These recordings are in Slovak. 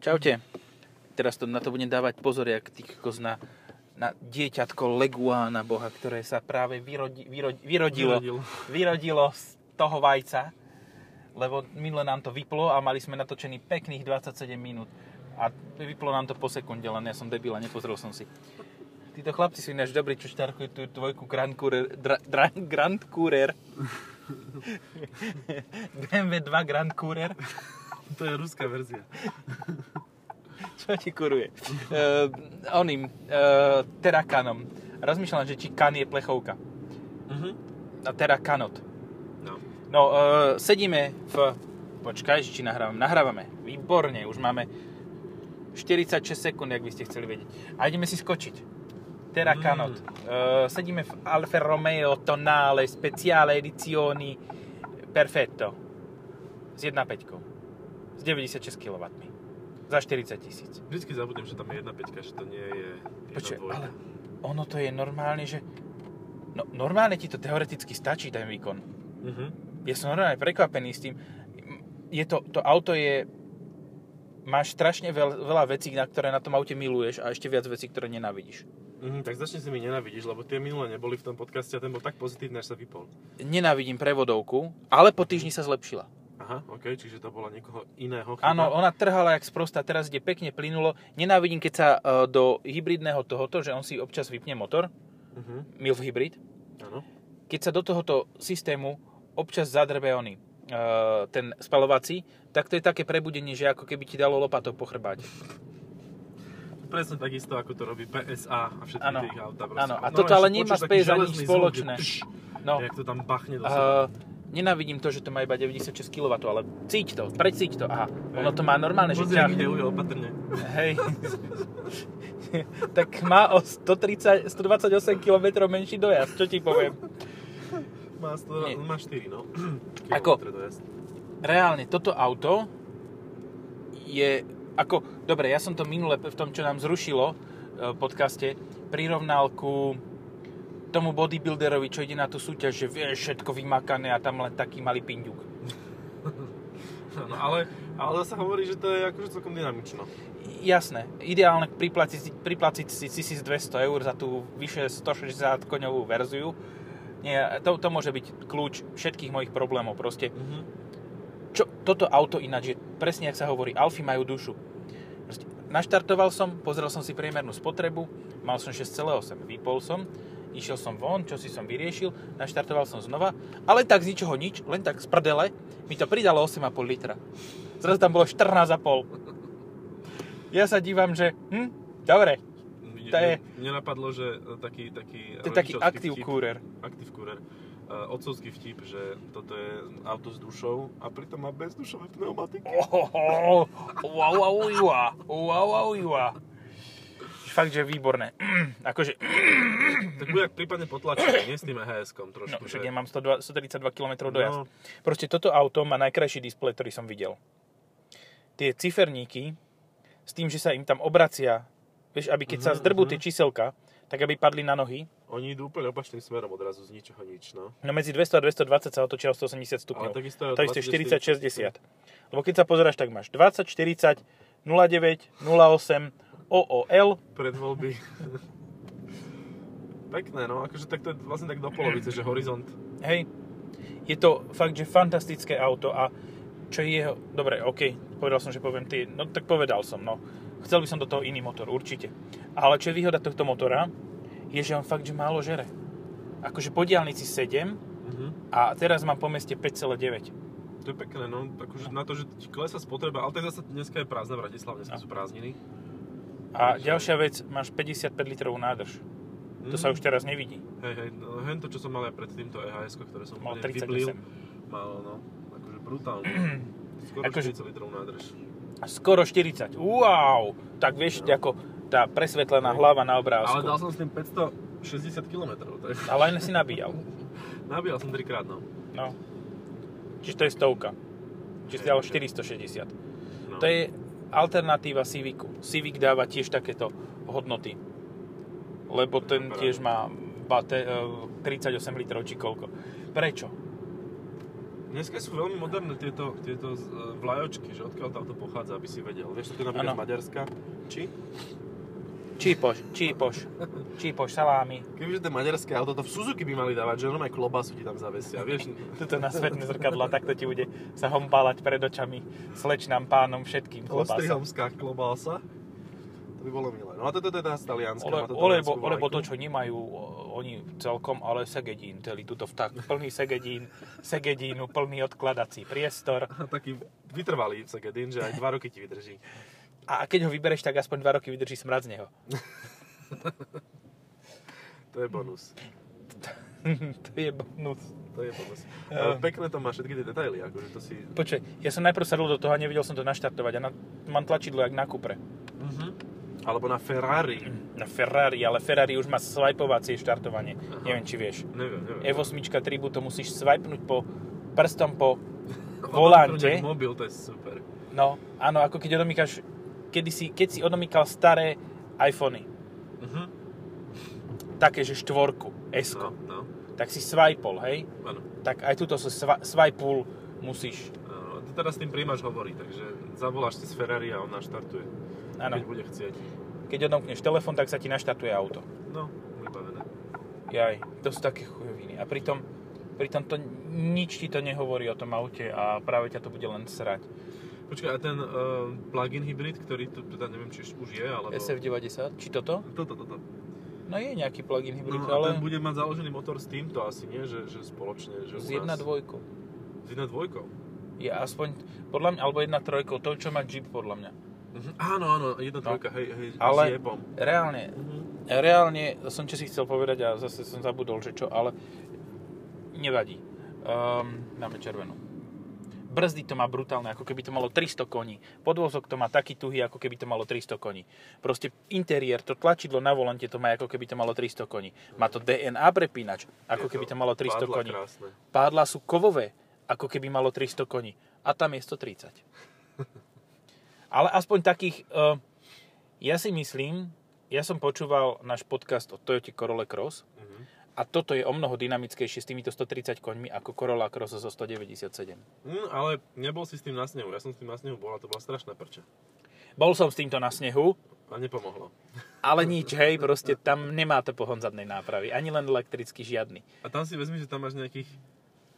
Čaute. Teraz to, na to budem dávať pozor, jak ty na, na dieťatko leguána boha, ktoré sa práve vyrodi, vyrodi, vyrodilo, Vyrodil. vyrodilo z toho vajca, lebo minule nám to vyplo a mali sme natočený pekných 27 minút. A vyplo nám to po sekunde, len ja som debil a nepozrel som si. Títo chlapci sú ináč dobrí, čo štarkujú tú dvojku Grand Courier, dra, dra, Grand Courier. BMW 2 Grand Courier. To je ruská verzia. Čo ti kuruje? Uh, oným, uh, Terrakanom. Rozmýšľam, že či kan je plechovka. Mhm. A Terrakanot. No. No, uh, sedíme v... Počkaj, či nahrávame. Nahrávame. Výborne, už máme 46 sekúnd, ak by ste chceli vedieť. A ideme si skočiť. Terrakanot. Mm. Uh, sedíme v Alfa Romeo Tonale Speciale Edizioni Perfetto. S 1.5. S 96 kW. Za 40 tisíc. Vždycky zabudnem, že tam je jedna peťka, že to nie je jedna Počuj, dvojka. ale ono to je normálne, že... No, normálne ti to teoreticky stačí, ten výkon. Mhm. Ja som normálne prekvapený s tým. Je to, to auto je... Máš strašne veľ, veľa vecí, na ktoré na tom aute miluješ a ešte viac vecí, ktoré nenávidíš. Mhm, tak začne si mi nenávidíš, lebo tie minulé neboli v tom podcaste a ten bol tak pozitívny, až sa vypol. Nenávidím prevodovku, ale po týždni sa zlepšila. Aha, ok, čiže to bola niekoho iného chyba. Áno, ona trhala jak sprosta, teraz ide pekne plynulo. Nenávidím, keď sa e, do hybridného tohoto, že on si občas vypne motor, Mhm, MILF hybrid, áno. keď sa do tohoto systému občas zadrbe oný, e, ten spalovací, tak to je také prebudenie, že ako keby ti dalo lopatou po chrbáte. Presne takisto, ako to robí PSA a všetky Áno, tie ich auta. áno. A No, toto ale nemá s PSA nič zvuk, spoločné. že pš, No, Jak to tam bachne do seba. uh, nenávidím to, že to má iba 96 kW, ale cíť to, precíť to. Aha, ono to má normálne, že Pozri, ťa... ak ide ujo, opatrne. Hej. tak má o 130, 128 km menší dojazd, čo ti poviem. Má, 100, Nie. má 4, no. Ako? Dojazd. reálne toto auto je ako, dobre, ja som to minule v tom, čo nám zrušilo e, v podcaste, prirovnal ku tomu bodybuilderovi, čo ide na tú súťaž, že vie všetko vymakané a tam len taký malý pinďuk. No, ale, ale sa hovorí, že to je akože celkom dynamično. Jasné, ideálne priplatiť, priplatiť si 1200 eur za tú vyše 160 koňovú verziu. Nie, to, to môže byť kľúč všetkých mojich problémov proste. Mhm. Čo, toto auto ináč je presne, jak sa hovorí, Alfy majú dušu. Proste, naštartoval som, pozrel som si priemernú spotrebu, mal som 6,8, vypol som, išiel som von, čo si som vyriešil, naštartoval som znova, ale tak z ničoho nič, len tak z prdele, mi to pridalo 8,5 litra. Zrazu tam bolo 14,5. Ja sa dívam, že hm, dobre, To je- mne napadlo, že e, taký, taký to je taký aktív kúrer. Aktív kúrer. Uh, otcovský vtip, že toto je auto s dušou a pritom má bezdušové pneumatiky. Wow, wow, wow, wow, wow, wow. Fakt, že výborné. Akože, Tak bude prípadne potlačený, nie s tým EHS-kom no, trošku. však že... ja mám 102, 132 km dojazd. No. Proste toto auto má najkrajší displej, ktorý som videl. Tie ciferníky, s tým, že sa im tam obracia, vieš, aby keď sa Mhm, zdrbú mhm. tie číselka, tak aby padli na nohy. Oni idú úplne opačným smerom odrazu z ničoho nič, no. No medzi 200 a 220 sa otočia o 180 Ale stupňov. takisto je To isté 20, 40-60. Lebo keď sa pozeráš, tak máš 20, 40, 09, 08, OOL, Predvoľby. Pekné, no, akože tak to je vlastne tak do polovice, že horizont. Hej, je to fakt, že fantastické auto a čo je jeho... Dobre, OK, povedal som, že poviem ty, no tak povedal som, no. Chcel by som do toho iný motor, určite. Ale čo je výhoda tohto motora, je, že on fakt, že málo žere. Akože po diálnici 7 Mhm. a teraz mám po meste 5,9. To je pekné, no, akože na to, že ti klesa spotreba, ale tak zase dneska je prázdna v Bratislave, dneska No. sú prázdniny. A ďalšia vec, máš 55 litrovú nádrž. To sa Mhm. už teraz nevidí. Hej, hej, no, hen to, čo som mal aj pred týmto EHS, ktoré som Mal úplne 38. vyblil, malo, no, akože brutálne. Skoro Akože- 40 litrov nádrž. Skoro 40. Wow! Tak vieš, No. ako tá presvetlená hlava na obrázku. Ale dal som s tým 560 km, tak Ale len si nabíjal. nabíjal som trikrát, no. No. Čiže to je stovka. Čiže si dal 460. no. To je alternatíva Civicu. Civic dáva tiež takéto hodnoty. Lebo ten tiež má bate, e, 38 litrov či koľko. Prečo? Dneska sú veľmi moderné tieto, tieto e, vlajočky, že odkiaľ to auto pochádza, aby si vedel. Vieš, to je napríklad z Maďarska. Či? Čípoš, čípoš, čípoš, salámy. Kebyže to maďarské auto, to v Suzuki by mali dávať, že normálne klobasu ti tam zavesia, vieš? Tuto na svetné zrkadla, takto ti bude sa hompálať pred očami slečnám, pánom, všetkým klobása. Ostrihomská klobása. To by bolo milé. No a toto je tá z Talianska. Ole, olebo, to, čo nemajú oni celkom, ale segedín, celý tuto vták, plný segedín, segedínu, plný odkladací priestor. Taký vytrvalý Segedin, že aj dva roky ti vydrží. A keď ho vybereš, tak aspoň dva roky vydrží smrad z neho. To je bonus. to je bonus. To je bonus. Ale pekné to má všetky tie detaily, akože to si... Počkaj, ja som najprv sadol do toho a nevedel som to naštartovať a na, mám tlačidlo jak na Cupre. Alebo na Ferrari. Na Ferrari, ale Ferrari už má swipovacie štartovanie. Aha. Neviem, či vieš. Neviem, neviem. F8 Tribu to musíš swipenúť po prstom po volante. mobil, to je super. No, áno, ako keď odomýkaš, kedy si, keď si odomýkal staré iPhony, Mhm. také, že štvorku, s No, no, tak si swipol, hej? áno. Tak aj tuto sa swi- swipeul musíš. áno. A ty teraz s tým príjimaš hovorí, takže zavoláš si z Ferrari a on naštartuje. Áno. Keď bude chcieť. Keď odomkneš telefón, tak sa ti naštartuje auto. No, vybavené. Jaj, to sú také chujoviny. A pritom, pritom to nič ti to nehovorí o tom aute a práve ťa to bude len srať. Počkaj, a ten uh, plug-in hybrid, ktorý tu, teda neviem, či už je, alebo... SF90, či toto? Toto, toto. No je nejaký plug-in hybrid, No, ale ten bude mať založený motor s týmto asi, nie? Že, že spoločne, že s u nás. 1.2. S 1.2. Je aspoň, podľa mňa, alebo 1.3, to, čo má Jeep, podľa mňa. Mhm. Áno, áno, 1.3, hej, hej, Ale- s jebom. Reálne, Mhm. reálne som čo si chcel povedať a zase som zabudol, že čo, ale nevadí. Um, dáme červenú. Brzdy to má brutálne, ako keby to malo 300 koní. Podvozok to má taký tuhý, ako keby to malo 300 koní. Proste interiér, to tlačidlo na volante to má, ako keby to malo 300 koní. Má to DNA prepínač, ako Je keby to malo 300 pádla koní. krásne. Pádla sú kovové, ako keby malo 300 koní. A tam je 130. Ale aspoň takých... Uh, ja si myslím, ja som počúval náš podcast o Toyota Corolla Cross Mhm. A toto je o mnoho dynamickejšie s týmito 130 koňmi ako Corolla Cross zo 197. Mm, ale nebol si s tým na snehu. Ja som s tým na snehu bol a to bola strašná prča. Bol som s týmto na snehu, A nepomohlo. ale nič, hej, proste tam nemá to pohon zadnej nápravy, ani len elektricky žiadny. A tam si vezmi, že tam máš nejakých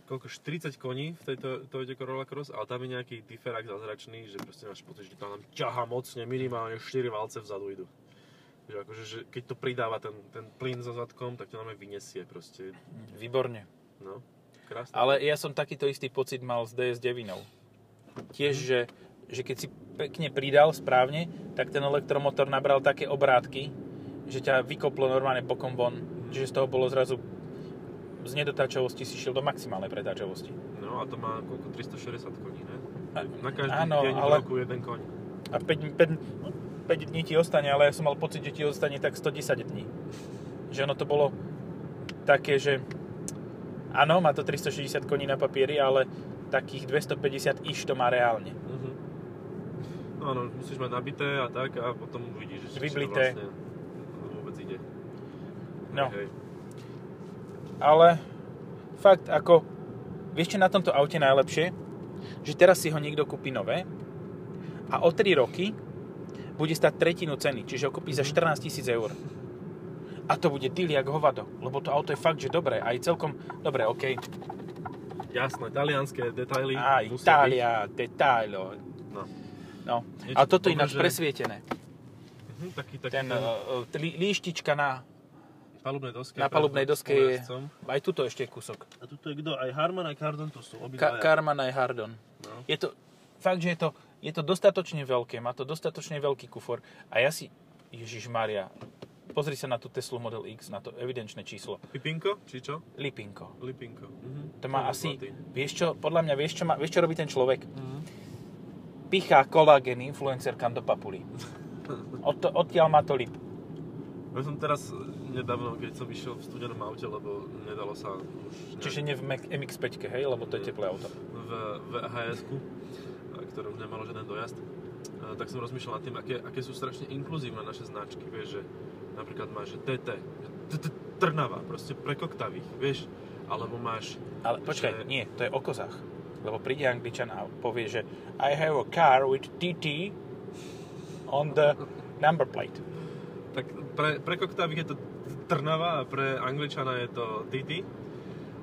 koľko, 40 koní v tejto Toyota Corolla Cross, ale tam je nejaký differák zázračný, že proste máš pocit, že tam ťaha mocne, minimálne 4 valce vzadu idú. Že akože, že keď to pridáva ten, ten plyn so zadkom, tak to nám vyniesie proste. Výborne. No, krásne. Ale ja som takýto istý pocit mal s DS9. Tiež, že, že keď si pekne pridal správne, tak ten elektromotor nabral také obrátky, že ťa vykoplo normálne bokom von, že z toho bolo zrazu z nedotáčavosti si šiel do maximálnej pretáčavosti. No a to má koľko? 360 koní, ne? A- Na každý áno, deň v ale- roku jeden koň. A 5, 5, 5 dní ti ostane, ale ja som mal pocit, že ti ostane tak 110 dní. Že ono to bolo také, že áno, má to 360 koní na papieri, ale takých 250 iš to má reálne. Mhm. No áno, musíš mať nabité a tak a potom uvidíš, že Vyblité. vlastne vôbec ide. No. Hej, hej. Ale fakt ako, vieš čo na tomto aute najlepšie? Že teraz si ho niekto kúpi nové a o 3 roky bude stať tretinu ceny, čiže ho kúpi za 14 tisíc eur. A to bude deal jak hovado, lebo to auto je fakt, že dobré, aj celkom, dobre, OK. Jasné, talianské detaily Á, Itália, detailo. No. No. A toto dobre, ináč že- presvietené. Mhm, taký, taký Ten ten, uh, lí, líštička na, palubnej doske. na palubnej pred doske je, aj tuto ešte je kúsok. A tuto je kto? Aj Harman, aj Cardon tu sú. Ka- Obidvaja. Karman aj Hardon. No. Je to, fakt, že je to, je to dostatočne veľké, má to dostatočne veľký kufor a ja si, Ježiš Maria, pozri sa na tú Teslu Model X, na to evidenčné číslo. Pipinko? Či čo? Lipinko. Lipinko. Mhm. To má Veľmi asi, zlatý. vieš čo, podľa mňa, vieš čo, má, vieš čo robí ten človek? Mhm. Pichá kolagén influencerkám do papuli. Od to, odtiaľ má to lip. Ja som teraz e, nedávno, keď som išiel v studenom aute, lebo nedalo sa už... Čiže nie v Mac- MX-5, hej, lebo to je teplé auto. v, v HS-ku, ktoré už nemalo žiaden dojazd, a tak som rozmýšľal nad tým, aké, aké sú strašne inkluzívne naše značky, vieš, že napríklad máš TT, Trnava, proste pre koktavých, vieš, alebo máš, Ale počkaj, nie, to je o kozách. Lebo príde Angličan a povie, že I have a car with TT on the number plate. Tak pre, pre koktávých je to Trnava a pre Angličana je to TT.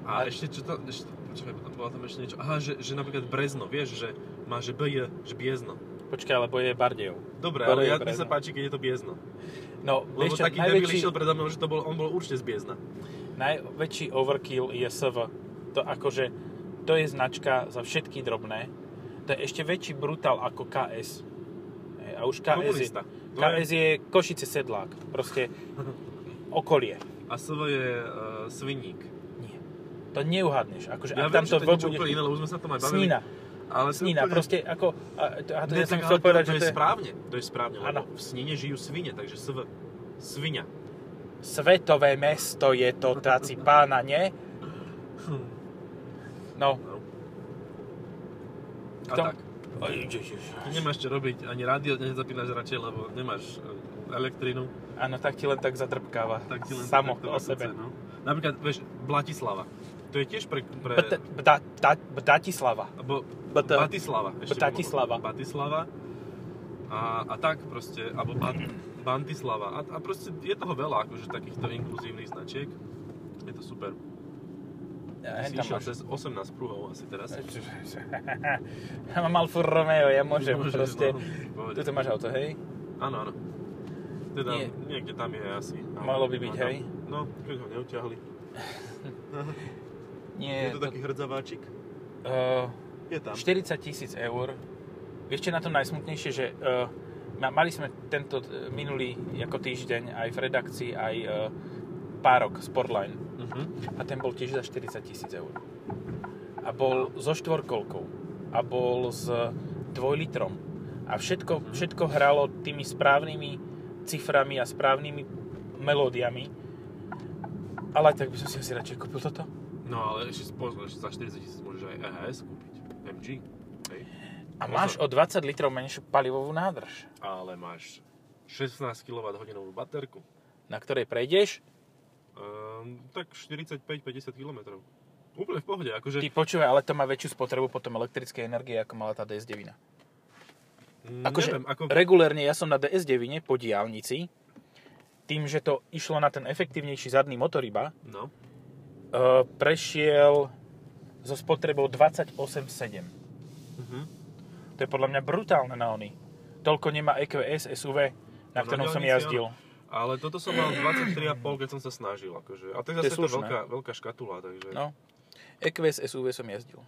A ešte čo to, ešte, počkaj, bola tam ešte niečo, aha, že, že napríklad Brezno, vieš, že má, že BJ, že Biezno. Počkaj, lebo je Bardejov. Dobre, ale ja, je mne sa páči, keď je to Biezno. No, Lebo čo, taký najväčší, išiel predo mnou, že to bol, on bol určite z Biezna. najväčší overkill je SV. To akože, to je značka za všetky drobné. To je ešte väčší brutál ako KS. Hej, A už KS je, Komunista. To KS je Košice Sedlák. Proste okolie. A SV je uh, Sviník. Nie. To neuhadneš. Akože, Ja ak tam viem, že to to je niečo úplne iné, lebo sme sa o tom aj bavili. Snina. Ale to Snina. úplne- Proste ako... A, to, a to Ne, ja som tak chcel ale povedať, to, že to to je správne. To je správne, lebo Áno. v Snine žijú svine, takže SV. Svinia. svetové mesto je to, táci pána, nie? No. No. A Kto- tak. Oj, ježiš. Ty nemáš čo robiť, ani rádio nezapínaš radšej, lebo nemáš e, elektrínu. Áno, tak ti len tak zadrbkáva. Tak ti len Samo takto o na sebe. No. Napríklad, vieš, Blatislava. To je tiež pre... pre Bta- bta- bta- Btatislava. alebo Bata- Batislava. Ešte byť. Batislava. A, a tak proste, alebo Bat, Bantislava. A, a proste je toho veľa, akože takýchto inkluzívnych značiek. Je to super. Ja, si išiel cez 18 pruhov asi teraz. Ja mám Alfa Romeo, ja môžem Môžeš, proste. no. Tuto máš auto, hej? Áno, áno. Teda Nie. niekde tam je asi. Malo by byť, hej? No, keď ho neutiahli. Nie, je to taký hrdzaváčik? uh, Je tam. 40 tisíc eur. Vieš, čo je na tom najsmutnejšie, že uh, ma- mali sme tento uh, minulý ako týždeň aj v redakcii, aj uh, párok Sportline. Uh-huh. A ten bol tiež za 40 tisíc eur. A bol so štvorkolkou. A bol s dvojlitrom. A všetko, všetko hralo tými správnymi ciframi a správnymi melódiami. Ale tak by som si asi radšej kúpil toto. No ale ešte pozor, ešte za 40 tisíc môžeš aj EHS kúpiť. MG. Hej. A Pozor. máš o 20 litrov menšiu palivovú nádrž, Ale máš 16 kWh baterku. na ktorej prejdeš. Um, tak 45-50 km. Úplne v pohode, akože... Ty počúvaj, ale to má väčšiu spotrebu potom elektrickej energie, ako mala tá DS9. Mm, Akože ako... regulérne ja som na DS9 po diálnici, tým, že to išlo na ten efektívnejší zadný motor iba, No. Prešiel so spotrebou 28,7. Uh-huh. To je podľa mňa brutálne na ony. Toľko nemá EQS SUV, na na ktorom som jazdil. Ale toto som mal 23,5, keď som sa snažil. Akože. A To je zase to veľká, veľká škatula, takže... No. EQS SUV som jazdil.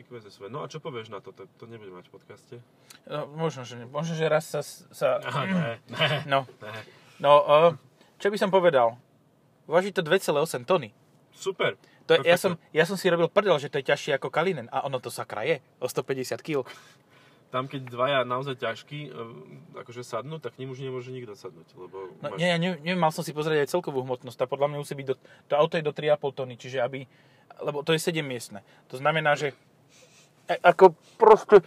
EQS SV. No a čo povieš na to? To, to nebude mať v podcaste. No, možno, že, možno, že raz sa... sa Aha, ne, no, ne. no uh, čo by som povedal? Váži to 2,8 tony. Super. To je, ja, som, ja som si robil prdel, že to je ťažšie ako Kalinen. A ono to sakra je. O 150 kg. Tam, keď dvaja naozaj ťažkí, e, akože sadnú, tak k ním už nemôže nikto sadnúť, lebo No, máš... nie, ja neviem, neviem, mal som si pozrieť aj celkovú hmotnosť. A podľa mňa musí byť do, to auto je do 3,5 tony, čiže aby, lebo to je 7 miestne. To znamená, že e, ako proste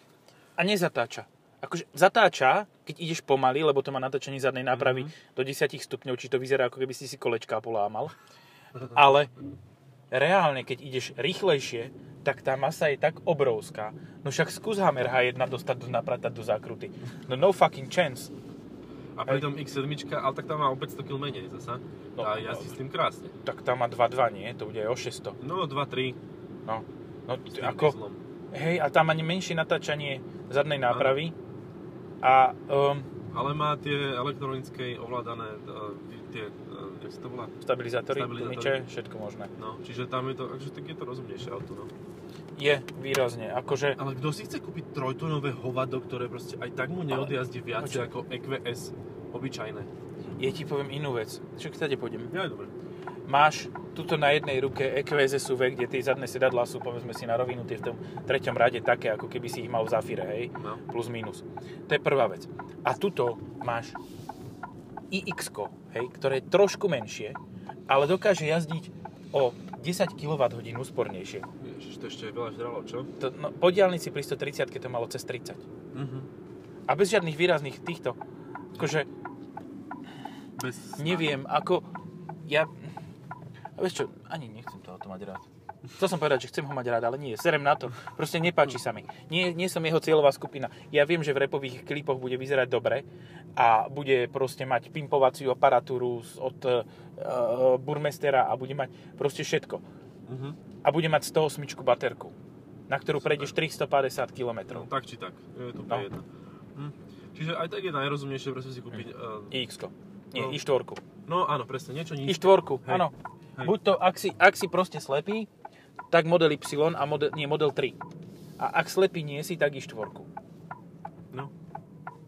a nezatáča. Akože zatáča, keď ideš pomaly, lebo to má natáčanie zadnej nápravy do 10 stupňov, či to vyzerá ako keby si si kolečka polámal. Ale reálne, keď ideš rýchlejšie, tak tá masa je tak obrovská. No však skús Hammer H1 dostať do, napratať do zákruty. No no fucking chance. A pritom X7, ale tak tam má o 500 kg menej zasa. No, No, a jazdí s tým krásne. Tak tam má 2.2, nie? To bude aj o 600. No, 2-3 No, no t- ako, dieslom. hej, a tam má menšie natáčanie zadnej nápravy. A um, Ale má tie elektronické ovládané, uh, tie, sa to volá? stabilizátory, tlmiče, všetko možné. No, čiže tam je to, akože tak je to rozumnejšie auto, no. Je výrazne, akože, Ale kto si chce kúpiť trojtonové hovado, ktoré proste aj tak mu neodjazdí viac počkaj. ako EQS obyčajné? ja ti poviem inú vec. Však tady pôjdem. Ja, dobre. Máš tuto na jednej ruke EQS SUV, kde tie zadné sedadlá sú, povedzme si, na rovinu, tie v tom treťom rade také, ako keby si ich mal v Zafire, hej? No. Plus minus. To je prvá vec. A tuto máš iX, hej, ktoré je trošku menšie, ale dokáže jazdiť o 10 kWh úspornejšie. Ježiš, to ešte veľa žralo, čo? To, no, po diálnici pri 130 to malo cez 30. Mhm. A bez žiadnych výrazných týchto. Akože, Bez... neviem, ako... Ja... A vieš čo, ani nechcem to auto mať rád. Chcel som povedať, že chcem ho mať rád, ale nie, serem na to. Proste nepáči sa mi. Nie, nie som jeho cieľová skupina. Ja viem, že v repových klipoch bude vyzerať dobre a bude proste mať pimpovaciu aparatúru od uh, burmestera a bude mať proste všetko. Mhm. A bude mať 108 baterku, na ktorú prejdeš 350 km. No, tak či tak, je to No. jedno. Hm. Čiže aj tak je najrozumnejšie proste si kúpiť... Uh, x Nie, No. i4. no áno, presne, niečo nízke. i4, Hej. áno. Hej. Buď to, ak si, ak si proste slepý, tak model Y a model, nie, model 3. A ak slepý nie si, tak i4. No,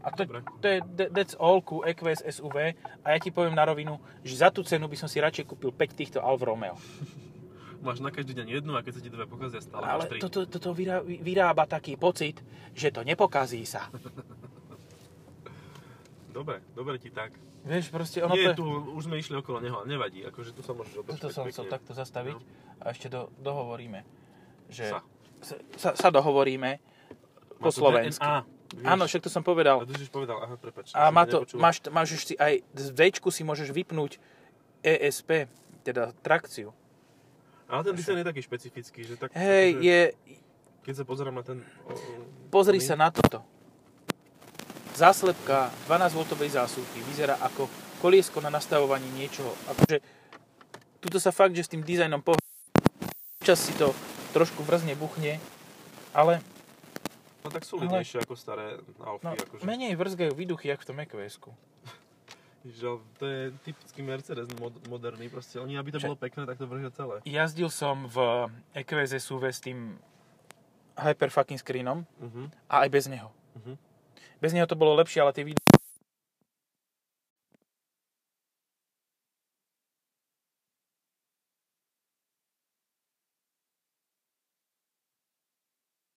A to, Dobre. to je, that- that's all ku EQS SUV a ja ti poviem na rovinu, že za tú cenu by som si radšej kúpil 5 týchto Alfa Romeo. máš na každý deň jednu a keď sa ti dve pokazia, stále Ale máš tri. toto, toto vyrá, vyrába taký pocit, že to nepokazí sa. Dobre, dobre ti tak. Vieš, proste ono Nie, to... tu už sme išli okolo neho, nevadí, akože tu sa môžeš otočiť. Toto som chcel takto zastaviť No. a ešte do, dohovoríme, že Sa. sa, sa, dohovoríme po Má to slovensky. DNA, vieš. Áno, však to som povedal. A ty si už povedal, aha, prepač. A má to to, máš, máš si aj z V si môžeš vypnúť ESP, teda trakciu. Ale ten dizajn je taký špecifický, že tak... Hej, je, Keď sa pozerám na ten... Pozri oný- sa na toto. Záslepka 12V zásuvky vyzerá ako koliesko na nastavovanie niečoho. Akože, tuto sa fakt, že s tým dizajnom poh... Čas si to trošku vrzne, buchne, ale No tak solidnejšie ako staré Alfy, no, akože. menej vrzgajú výduchy, jak v tom EQS-ku. Že to je typický Mercedes mod, moderný, proste oni, aby to Čo- bolo pekné, tak to vrhia celé. Jazdil som v EQS SUV s tým hyper fucking screenom Uh-huh. a aj bez neho. Mhm. Bez neho to bolo lepšie, ale tie videa